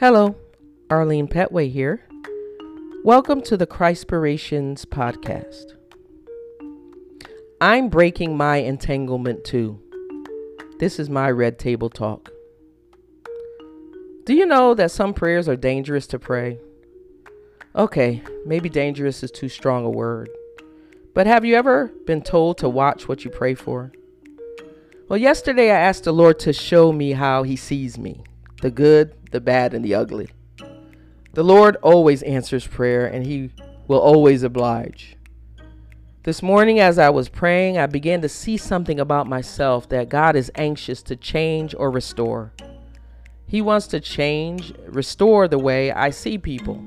Hello, Arlene Petway here. Welcome to the Christpirations podcast. I'm breaking my entanglement too. This is my red table talk. Do you know that some prayers are dangerous to pray? Okay, maybe dangerous is too strong a word. But have you ever been told to watch what you pray for? Well, yesterday I asked the Lord to show me how He sees me the good, the bad, and the ugly. The Lord always answers prayer and He will always oblige. This morning, as I was praying, I began to see something about myself that God is anxious to change or restore. He wants to change, restore the way I see people.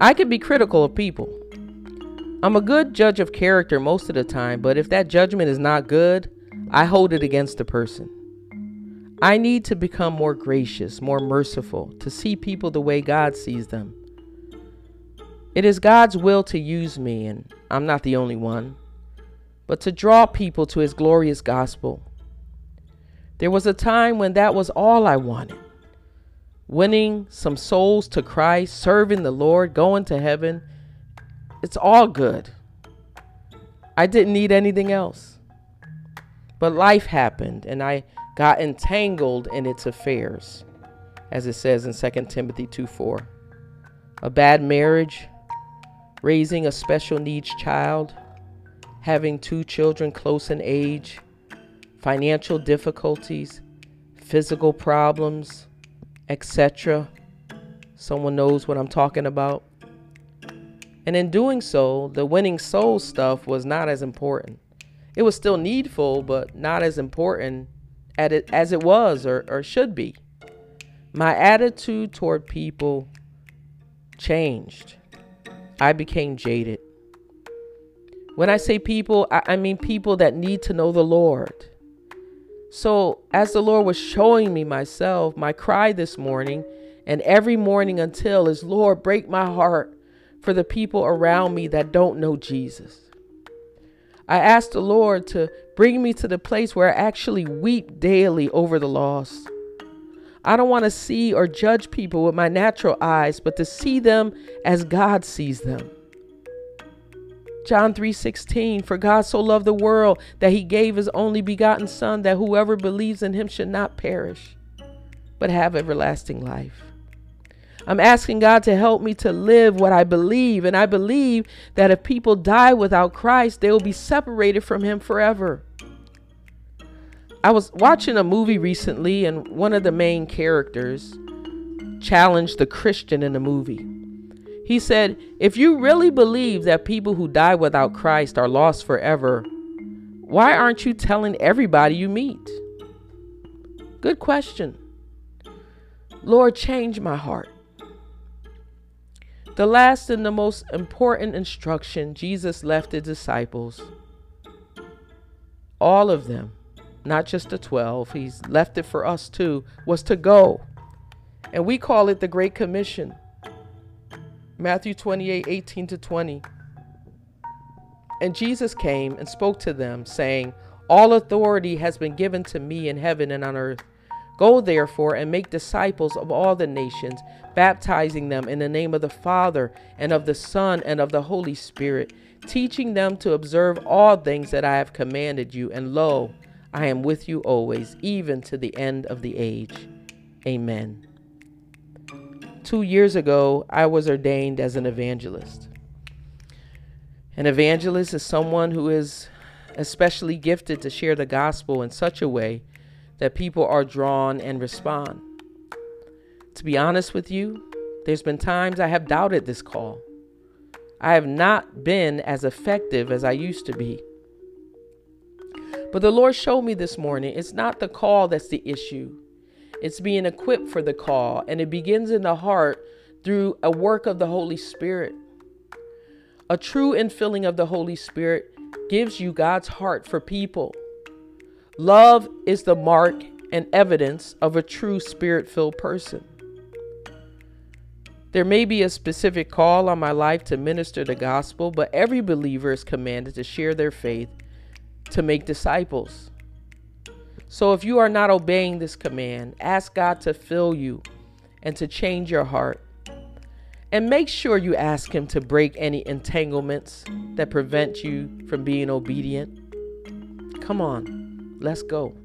I can be critical of people. I'm a good judge of character most of the time, but if that judgment is not good, I hold it against the person. I need to become more gracious, more merciful, to see people the way God sees them. It is God's will to use me, and I'm not the only one, but to draw people to His glorious gospel. There was a time when that was all I wanted winning some souls to Christ, serving the Lord, going to heaven. It's all good. I didn't need anything else. But life happened, and I got entangled in its affairs, as it says in 2 Timothy 2 4. A bad marriage, raising a special needs child, having two children close in age, financial difficulties, physical problems, etc. Someone knows what I'm talking about. And in doing so, the winning soul stuff was not as important. It was still needful, but not as important it, as it was or, or should be. My attitude toward people changed. I became jaded. When I say people, I, I mean people that need to know the Lord. So, as the Lord was showing me myself, my cry this morning and every morning until is, Lord, break my heart for the people around me that don't know Jesus. I ask the Lord to bring me to the place where I actually weep daily over the lost. I don't want to see or judge people with my natural eyes, but to see them as God sees them. John 3:16 For God so loved the world that he gave his only begotten son that whoever believes in him should not perish but have everlasting life. I'm asking God to help me to live what I believe. And I believe that if people die without Christ, they will be separated from Him forever. I was watching a movie recently, and one of the main characters challenged the Christian in the movie. He said, If you really believe that people who die without Christ are lost forever, why aren't you telling everybody you meet? Good question. Lord, change my heart. The last and the most important instruction Jesus left the disciples, all of them, not just the 12, he's left it for us too, was to go. And we call it the Great Commission. Matthew 28 18 to 20. And Jesus came and spoke to them, saying, All authority has been given to me in heaven and on earth. Go therefore and make disciples of all the nations, baptizing them in the name of the Father and of the Son and of the Holy Spirit, teaching them to observe all things that I have commanded you. And lo, I am with you always, even to the end of the age. Amen. Two years ago, I was ordained as an evangelist. An evangelist is someone who is especially gifted to share the gospel in such a way that people are drawn and respond. To be honest with you, there's been times I have doubted this call. I have not been as effective as I used to be. But the Lord showed me this morning it's not the call that's the issue, it's being equipped for the call. And it begins in the heart through a work of the Holy Spirit. A true infilling of the Holy Spirit gives you God's heart for people. Love is the mark and evidence of a true spirit filled person. There may be a specific call on my life to minister the gospel, but every believer is commanded to share their faith to make disciples. So if you are not obeying this command, ask God to fill you and to change your heart. And make sure you ask Him to break any entanglements that prevent you from being obedient. Come on, let's go.